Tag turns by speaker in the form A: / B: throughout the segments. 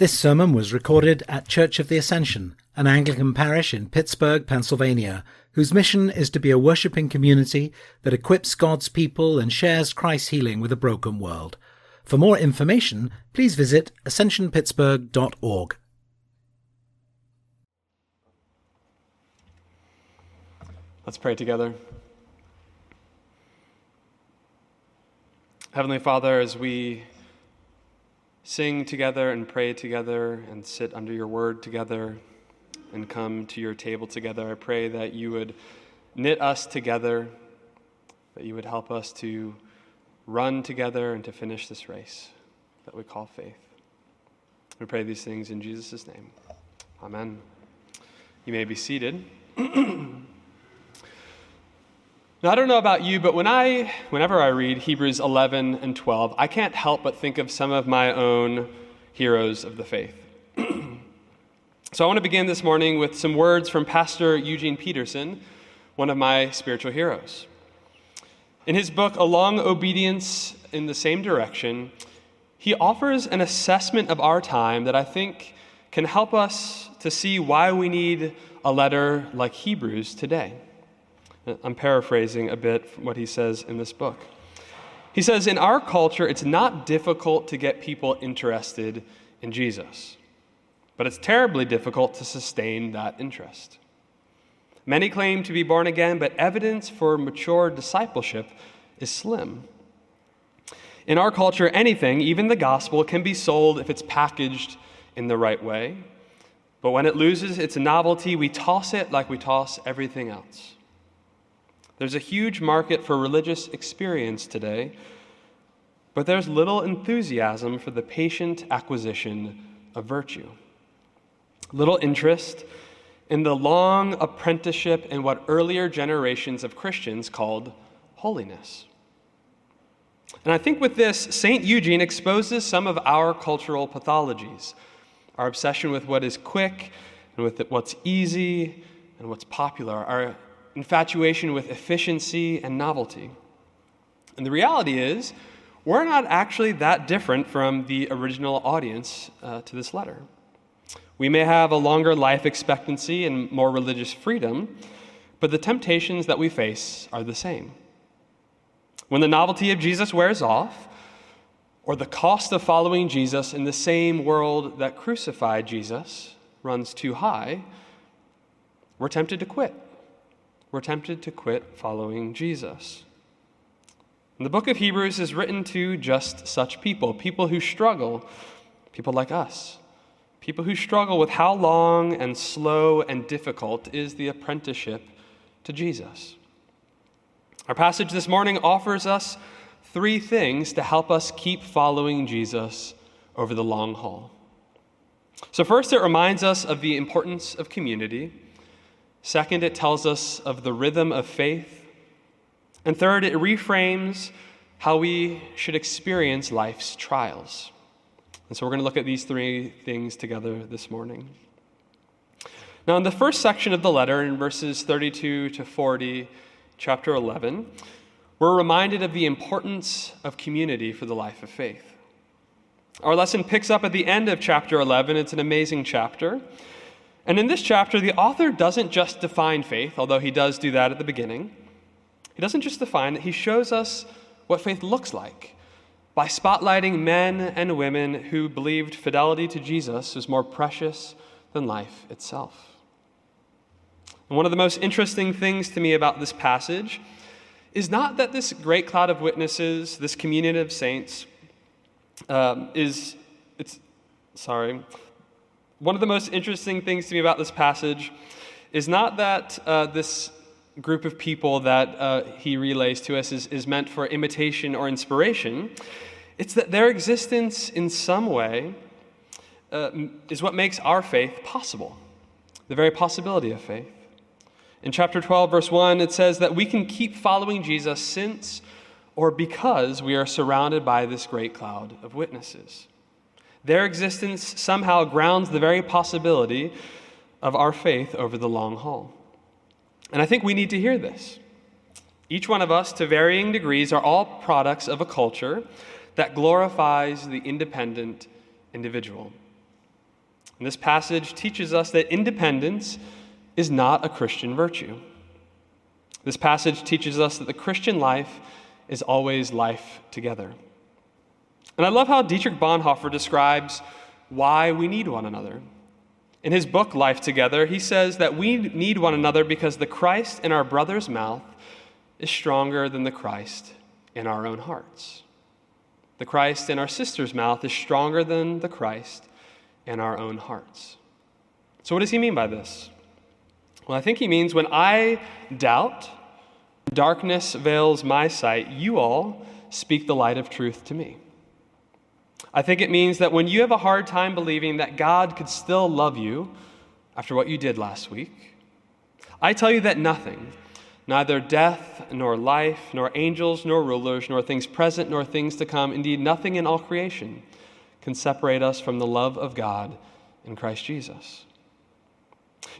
A: This sermon was recorded at Church of the Ascension, an Anglican parish in Pittsburgh, Pennsylvania, whose mission is to be a worshipping community that equips God's people and shares Christ's healing with a broken world. For more information, please visit ascensionpittsburgh.org.
B: Let's pray together. Heavenly Father, as we sing together and pray together and sit under your word together and come to your table together. I pray that you would knit us together, that you would help us to run together and to finish this race that we call faith. We pray these things in Jesus' name. Amen. You may be seated. Now, I don't know about you, but when I, whenever I read Hebrews 11 and 12, I can't help but think of some of my own heroes of the faith. so I want to begin this morning with some words from Pastor Eugene Peterson, one of my spiritual heroes. In his book, A Long Obedience in the Same Direction, he offers an assessment of our time that I think can help us to see why we need a letter like Hebrews today. Uh, I'm paraphrasing a bit what he says in this book. He says, In our culture, it's not difficult to get people interested in Jesus, but it's terribly difficult to sustain that interest. Many claim to be born again, but evidence for mature discipleship is slim. In our culture, anything, even the gospel, can be sold if it's packaged in the right way. But when it loses its novelty, we toss it like we toss everything else. There's a huge market for religious experience today, but there's little enthusiasm for the patient acquisition of virtue. Little interest in the long apprenticeship in what earlier generations of Christians called holiness. And I think with this, St. Eugene exposes some of our cultural pathologies our obsession with what is quick and with what's easy and what's popular, our infatuation with efficiency and novelty. And the reality is, we're not actually that different from the original audience uh, to this letter. We may have a longer life expectancy and more religious freedom, but the temptations that we face are the same. When the novelty of Jesus wears off, or the cost of following Jesus in the same world that crucified Jesus runs too high, we're tempted to quit we're tempted to quit following Jesus. The book of Hebrews is written to just such people, people who struggle, people like us, people who struggle with how long and slow and difficult is the apprenticeship to Jesus. Our passage this morning offers us three things to help us keep following Jesus over the long haul. So, first, it reminds us of the importance of community. Second, it tells us of the rhythm of faith. And third, it reframes how we should experience life's trials. And so we're going to look at these three things together this morning. Now, in the first section of the letter, in verses 32 to 40, chapter 11, we're reminded of the importance of community for the life of faith. Our lesson picks up at the end of chapter 11. It's an amazing chapter. And in this chapter, the author doesn't just define faith, although he does do that at the beginning. He doesn't just define it, he shows us what faith looks like by spotlighting men and women who believed fidelity to Jesus was more precious than life itself. And one of the most interesting things to me about this passage is not that this great cloud of witnesses, this communion of saints, um, is, it's, sorry, one of the most interesting things to me about this passage is not that uh, this group of people that uh, he relays to us is, is meant for imitation or inspiration. It's that their existence in some way uh, is what makes our faith possible, the very possibility of faith. In chapter 12, verse 1, it says that we can keep following Jesus since or because we are surrounded by this great cloud of witnesses. Their existence somehow grounds the very possibility of our faith over the long haul. And I think we need to hear this. Each one of us, to varying degrees, are all products of a culture that glorifies the independent individual. And this passage teaches us that independence is not a Christian virtue. This passage teaches us that the Christian life is always life together. And I love how Dietrich Bonhoeffer describes why we need one another. In his book, Life Together, he says that we need one another because the Christ in our brother's mouth is stronger than the Christ in our own hearts. The Christ in our sister's mouth is stronger than the Christ in our own hearts. So, what does he mean by this? Well, I think he means when I doubt, darkness veils my sight, you all speak the light of truth to me. I think it means that when you have a hard time believing that God could still love you after what you did last week, I tell you that nothing, neither death, nor life, nor angels, nor rulers, nor things present, nor things to come, indeed, nothing in all creation can separate us from the love of God in Christ Jesus.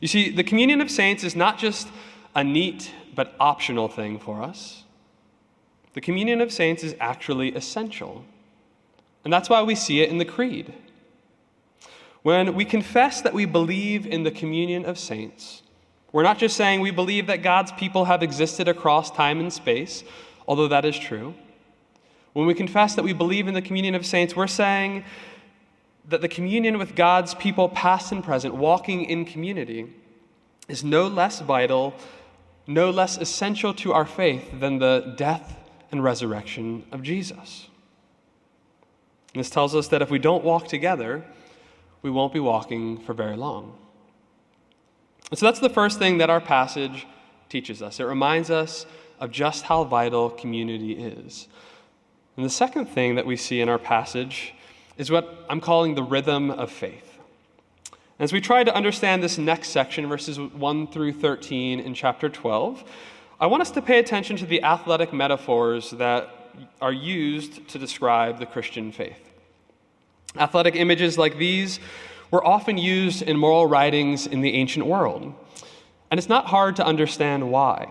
B: You see, the communion of saints is not just a neat but optional thing for us. The communion of saints is actually essential. And that's why we see it in the Creed. When we confess that we believe in the communion of saints, we're not just saying we believe that God's people have existed across time and space, although that is true. When we confess that we believe in the communion of saints, we're saying that the communion with God's people, past and present, walking in community, is no less vital, no less essential to our faith than the death and resurrection of Jesus. And this tells us that if we don't walk together, we won't be walking for very long. And so that's the first thing that our passage teaches us. It reminds us of just how vital community is. And the second thing that we see in our passage is what I'm calling the rhythm of faith. As we try to understand this next section, verses 1 through 13 in chapter 12, I want us to pay attention to the athletic metaphors that are used to describe the Christian faith. Athletic images like these were often used in moral writings in the ancient world. And it's not hard to understand why.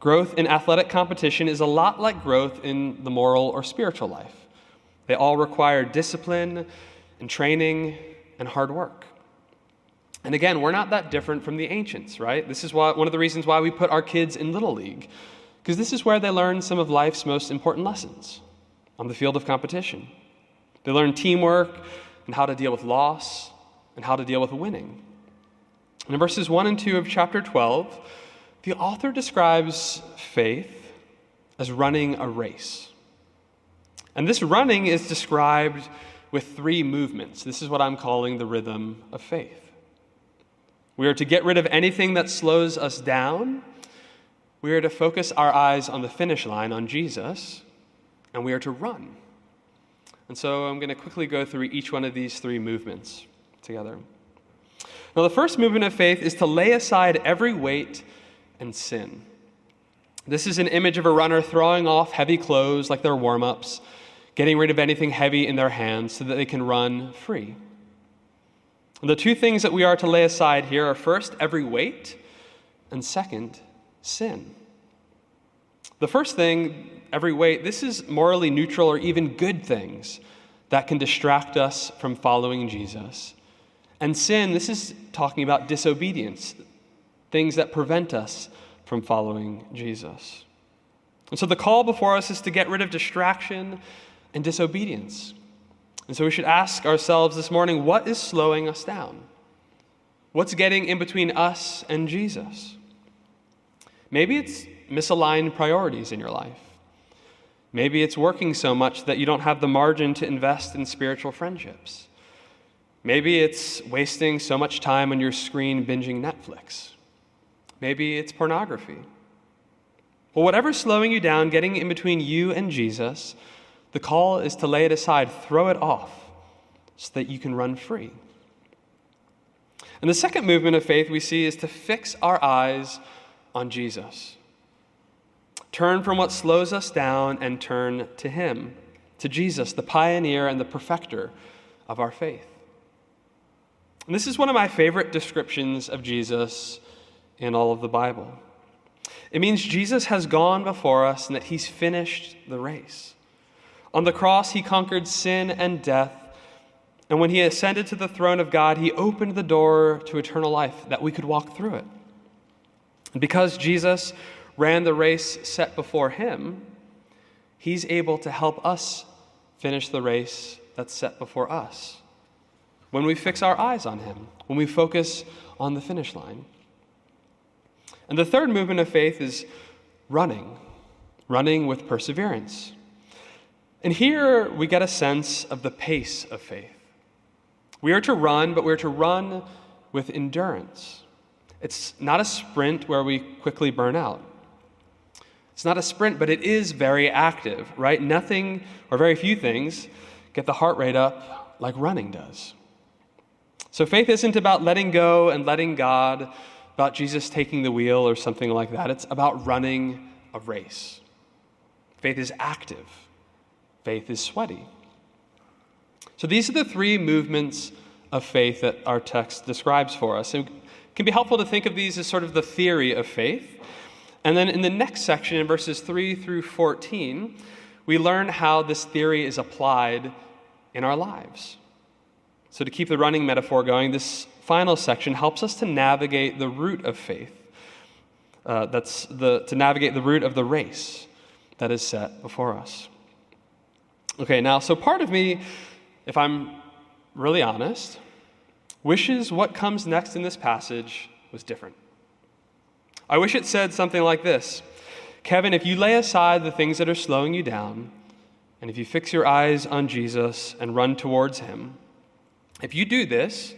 B: Growth in athletic competition is a lot like growth in the moral or spiritual life. They all require discipline and training and hard work. And again, we're not that different from the ancients, right? This is why, one of the reasons why we put our kids in Little League because this is where they learn some of life's most important lessons on the field of competition. They learn teamwork and how to deal with loss and how to deal with winning. And in verses 1 and 2 of chapter 12, the author describes faith as running a race. And this running is described with three movements. This is what I'm calling the rhythm of faith. We are to get rid of anything that slows us down we are to focus our eyes on the finish line, on Jesus, and we are to run. And so I'm going to quickly go through each one of these three movements together. Now, the first movement of faith is to lay aside every weight and sin. This is an image of a runner throwing off heavy clothes like their warm ups, getting rid of anything heavy in their hands so that they can run free. And the two things that we are to lay aside here are first, every weight, and second, sin. The first thing, every weight, this is morally neutral or even good things that can distract us from following Jesus. And sin, this is talking about disobedience, things that prevent us from following Jesus. And so the call before us is to get rid of distraction and disobedience. And so we should ask ourselves this morning what is slowing us down? What's getting in between us and Jesus? Maybe it's misaligned priorities in your life. Maybe it's working so much that you don't have the margin to invest in spiritual friendships. Maybe it's wasting so much time on your screen binging Netflix. Maybe it's pornography. Well, whatever's slowing you down, getting in between you and Jesus, the call is to lay it aside, throw it off, so that you can run free. And the second movement of faith we see is to fix our eyes on Jesus. Turn from what slows us down and turn to Him, to Jesus, the pioneer and the perfecter of our faith. And this is one of my favorite descriptions of Jesus in all of the Bible. It means Jesus has gone before us and that He's finished the race. On the cross, He conquered sin and death. And when he ascended to the throne of God, he opened the door to eternal life that we could walk through it. And because Jesus ran the race set before him, he's able to help us finish the race that's set before us. When we fix our eyes on him, when we focus on the finish line. And the third movement of faith is running, running with perseverance. And here we get a sense of the pace of faith. We are to run, but we're to run with endurance. It's not a sprint where we quickly burn out. It's not a sprint, but it is very active, right? Nothing, or very few things, get the heart rate up like running does. So faith isn't about letting go and letting God, about Jesus taking the wheel or something like that. It's about running a race. Faith is active, faith is sweaty. So these are the three movements of faith that our text describes for us. It can be helpful to think of these as sort of the theory of faith. And then in the next section, in verses 3 through 14, we learn how this theory is applied in our lives. So, to keep the running metaphor going, this final section helps us to navigate the route of faith. Uh, that's the, to navigate the route of the race that is set before us. Okay, now, so part of me, if I'm really honest, wishes what comes next in this passage was different. I wish it said something like this Kevin, if you lay aside the things that are slowing you down, and if you fix your eyes on Jesus and run towards him, if you do this,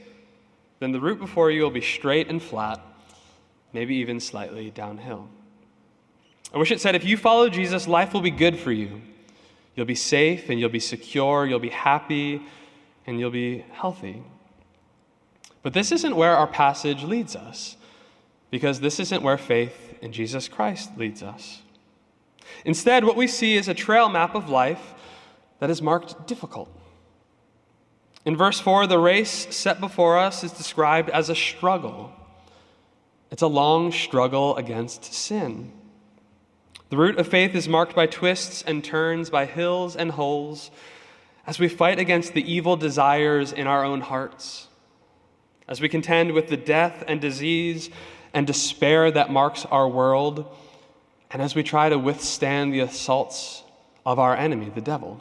B: then the route before you will be straight and flat, maybe even slightly downhill. I wish it said, if you follow Jesus, life will be good for you. You'll be safe and you'll be secure, you'll be happy and you'll be healthy. But this isn't where our passage leads us, because this isn't where faith in Jesus Christ leads us. Instead, what we see is a trail map of life that is marked difficult. In verse 4, the race set before us is described as a struggle. It's a long struggle against sin. The route of faith is marked by twists and turns, by hills and holes, as we fight against the evil desires in our own hearts, as we contend with the death and disease and despair that marks our world, and as we try to withstand the assaults of our enemy, the devil.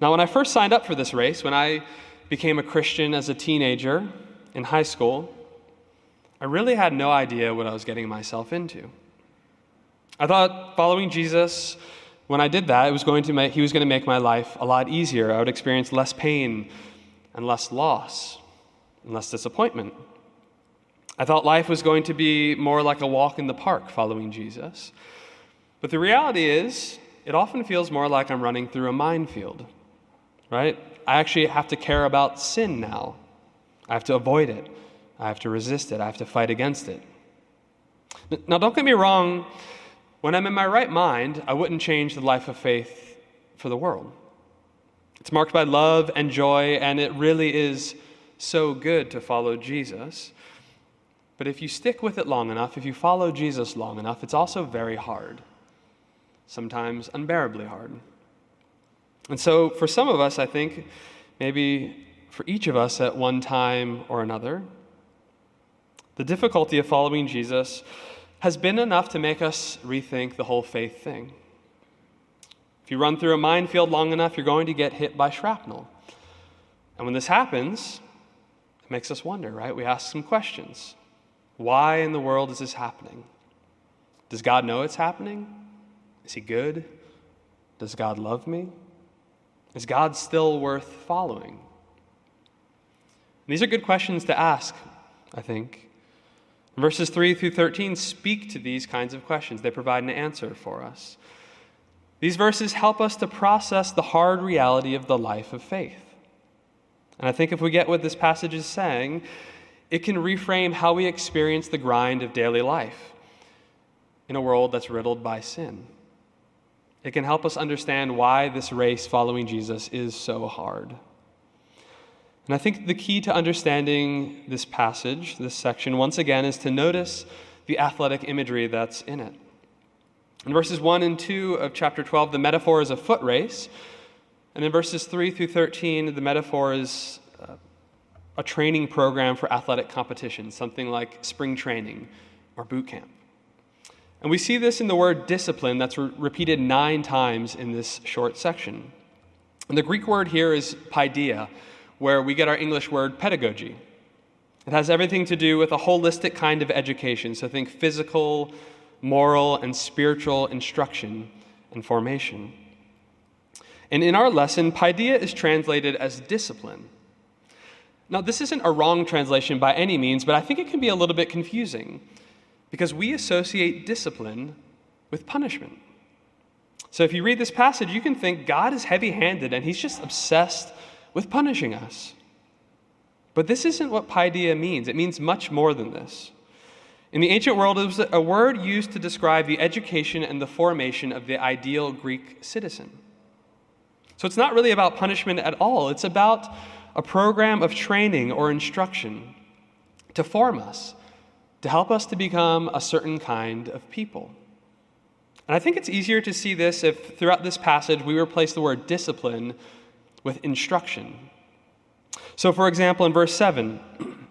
B: Now, when I first signed up for this race, when I became a Christian as a teenager in high school, I really had no idea what I was getting myself into. I thought following Jesus, when I did that, it was going to make, he was going to make my life a lot easier. I would experience less pain and less loss and disappointment. I thought life was going to be more like a walk in the park following Jesus. But the reality is, it often feels more like I'm running through a minefield, right? I actually have to care about sin now. I have to avoid it. I have to resist it. I have to fight against it. Now, don't get me wrong. When I'm in my right mind, I wouldn't change the life of faith for the world. It's marked by love and joy, and it really is so good to follow Jesus. But if you stick with it long enough, if you follow Jesus long enough, it's also very hard, sometimes unbearably hard. And so, for some of us, I think, maybe for each of us at one time or another, the difficulty of following Jesus has been enough to make us rethink the whole faith thing. If you run through a minefield long enough, you're going to get hit by shrapnel. And when this happens, it makes us wonder, right? We ask some questions. Why in the world is this happening? Does God know it's happening? Is He good? Does God love me? Is God still worth following? And these are good questions to ask, I think. Verses 3 through 13 speak to these kinds of questions, they provide an answer for us. These verses help us to process the hard reality of the life of faith. And I think if we get what this passage is saying, it can reframe how we experience the grind of daily life in a world that's riddled by sin. It can help us understand why this race following Jesus is so hard. And I think the key to understanding this passage, this section, once again, is to notice the athletic imagery that's in it. In verses 1 and 2 of chapter 12, the metaphor is a foot race. And in verses 3 through 13, the metaphor is uh, a training program for athletic competition, something like spring training or boot camp. And we see this in the word discipline that's re- repeated nine times in this short section. And the Greek word here is paideia, where we get our English word pedagogy. It has everything to do with a holistic kind of education, so think physical, moral, and spiritual instruction and formation. And in our lesson, paideia is translated as discipline. Now, this isn't a wrong translation by any means, but I think it can be a little bit confusing because we associate discipline with punishment. So if you read this passage, you can think God is heavy handed and he's just obsessed with punishing us. But this isn't what paideia means, it means much more than this. In the ancient world, it was a word used to describe the education and the formation of the ideal Greek citizen. So it's not really about punishment at all, it's about a program of training or instruction to form us, to help us to become a certain kind of people. And I think it's easier to see this if throughout this passage we replace the word discipline with instruction. So, for example, in verse 7,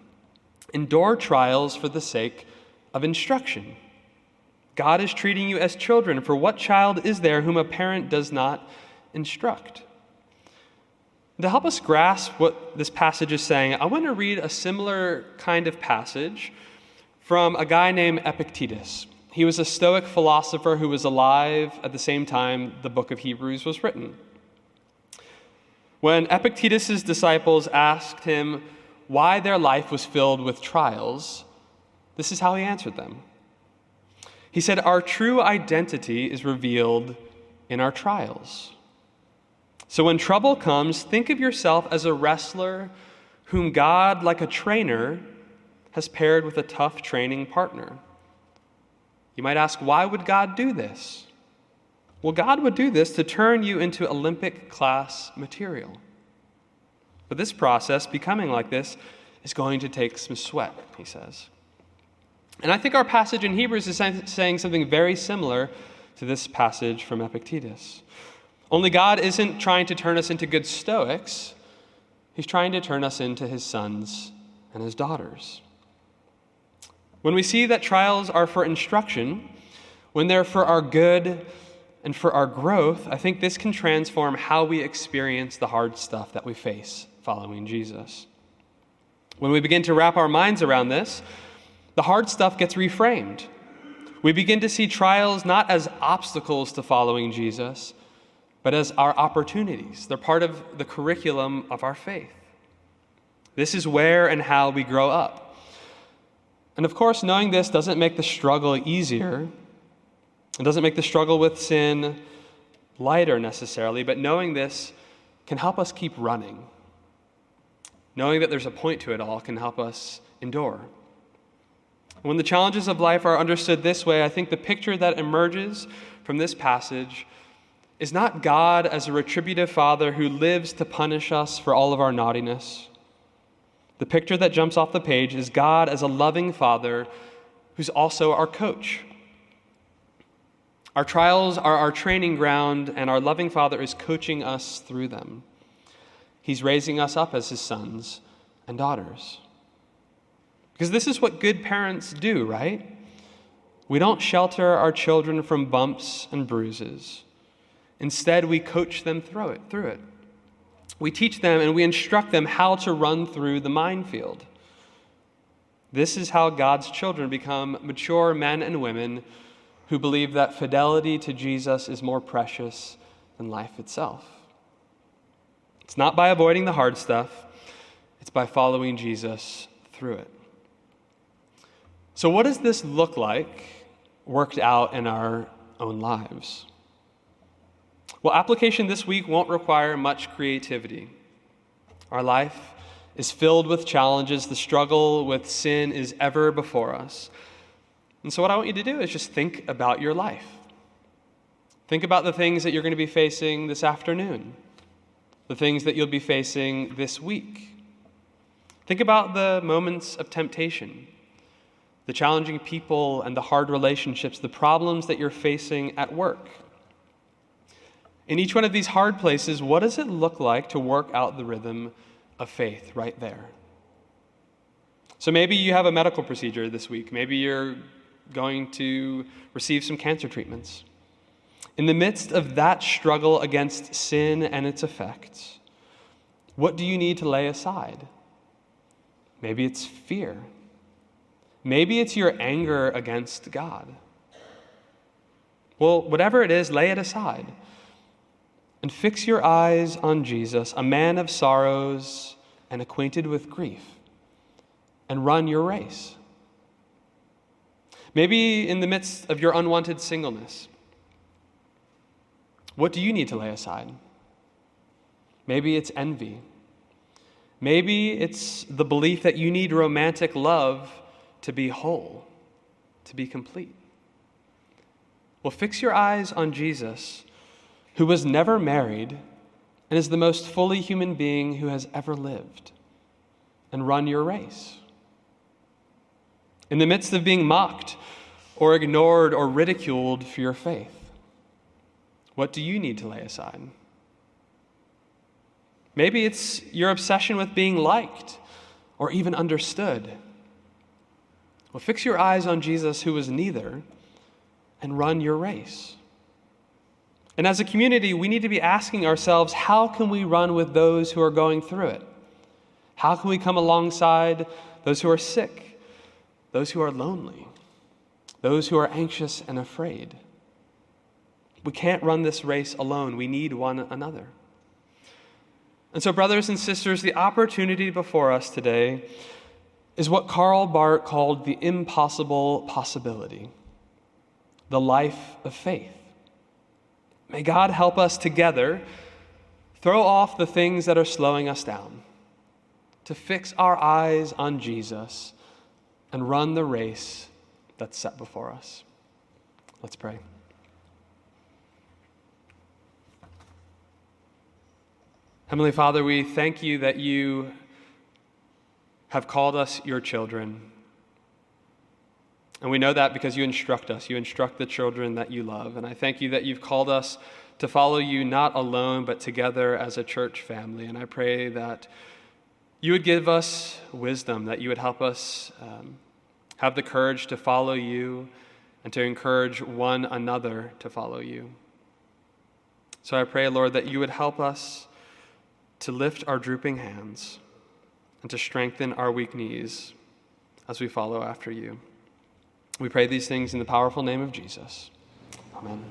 B: endure trials for the sake of instruction. God is treating you as children, for what child is there whom a parent does not instruct? To help us grasp what this passage is saying, I want to read a similar kind of passage from a guy named Epictetus. He was a Stoic philosopher who was alive at the same time the book of Hebrews was written. When Epictetus' disciples asked him why their life was filled with trials, this is how he answered them. He said, Our true identity is revealed in our trials. So when trouble comes, think of yourself as a wrestler whom God, like a trainer, has paired with a tough training partner. You might ask, why would God do this? Well, God would do this to turn you into Olympic class material. But this process, becoming like this, is going to take some sweat, he says. And I think our passage in Hebrews is saying something very similar to this passage from Epictetus. Only God isn't trying to turn us into good Stoics, He's trying to turn us into His sons and His daughters. When we see that trials are for instruction, when they're for our good and for our growth, I think this can transform how we experience the hard stuff that we face following Jesus. When we begin to wrap our minds around this, the hard stuff gets reframed. We begin to see trials not as obstacles to following Jesus, but as our opportunities. They're part of the curriculum of our faith. This is where and how we grow up. And of course, knowing this doesn't make the struggle easier. It doesn't make the struggle with sin lighter necessarily, but knowing this can help us keep running. Knowing that there's a point to it all can help us endure. When the challenges of life are understood this way, I think the picture that emerges from this passage is not God as a retributive father who lives to punish us for all of our naughtiness. The picture that jumps off the page is God as a loving father who's also our coach. Our trials are our training ground, and our loving father is coaching us through them. He's raising us up as his sons and daughters. Because this is what good parents do, right? We don't shelter our children from bumps and bruises. Instead, we coach them through it, through it. We teach them and we instruct them how to run through the minefield. This is how God's children become mature men and women who believe that fidelity to Jesus is more precious than life itself. It's not by avoiding the hard stuff, it's by following Jesus through it. So, what does this look like worked out in our own lives? Well, application this week won't require much creativity. Our life is filled with challenges. The struggle with sin is ever before us. And so, what I want you to do is just think about your life. Think about the things that you're going to be facing this afternoon, the things that you'll be facing this week. Think about the moments of temptation the challenging people and the hard relationships, the problems that you're facing at work. In each one of these hard places, what does it look like to work out the rhythm of faith right there? So maybe you have a medical procedure this week. Maybe you're going to receive some cancer treatments. In the midst of that struggle against sin and its effects, what do you need to lay aside? Maybe it's fear. Maybe it's your anger against God. Well, whatever it is, lay it aside and fix your eyes on Jesus, a man of sorrows and acquainted with grief, and run your race. Maybe in the midst of your unwanted singleness, what do you need to lay aside? Maybe it's envy. Maybe it's the belief that you need romantic love to be whole, to be complete. Well, fix your eyes on Jesus, who was never married and is the most fully human being who has ever lived, and run your race. In the midst of being mocked or ignored or ridiculed for your faith, what do you need to lay aside? Maybe it's your obsession with being liked or even understood. Well, fix your eyes on Jesus, who was neither, and run your race. And as a community, we need to be asking ourselves how can we run with those who are going through it? How can we come alongside those who are sick, those who are lonely, those who are anxious and afraid? We can't run this race alone. We need one another. And so, brothers and sisters, the opportunity before us today is what Karl Barth called the impossible possibility the life of faith. May God help us together throw off the things that are slowing us down, to fix our eyes on Jesus and run the race that's set before us. Let's pray. Heavenly Father, we thank you that you have called us your children. And we know that because you instruct us. You instruct the children that you love. And I thank you that you've called us to follow you not alone, but together as a church family. And I pray that you would give us wisdom, that you would help us um, have the courage to follow you and to encourage one another to follow you. So I pray, Lord, that you would help us to lift our drooping hands and to strengthen our weak knees as we follow after you. We pray these things in the powerful name of Jesus. Amen.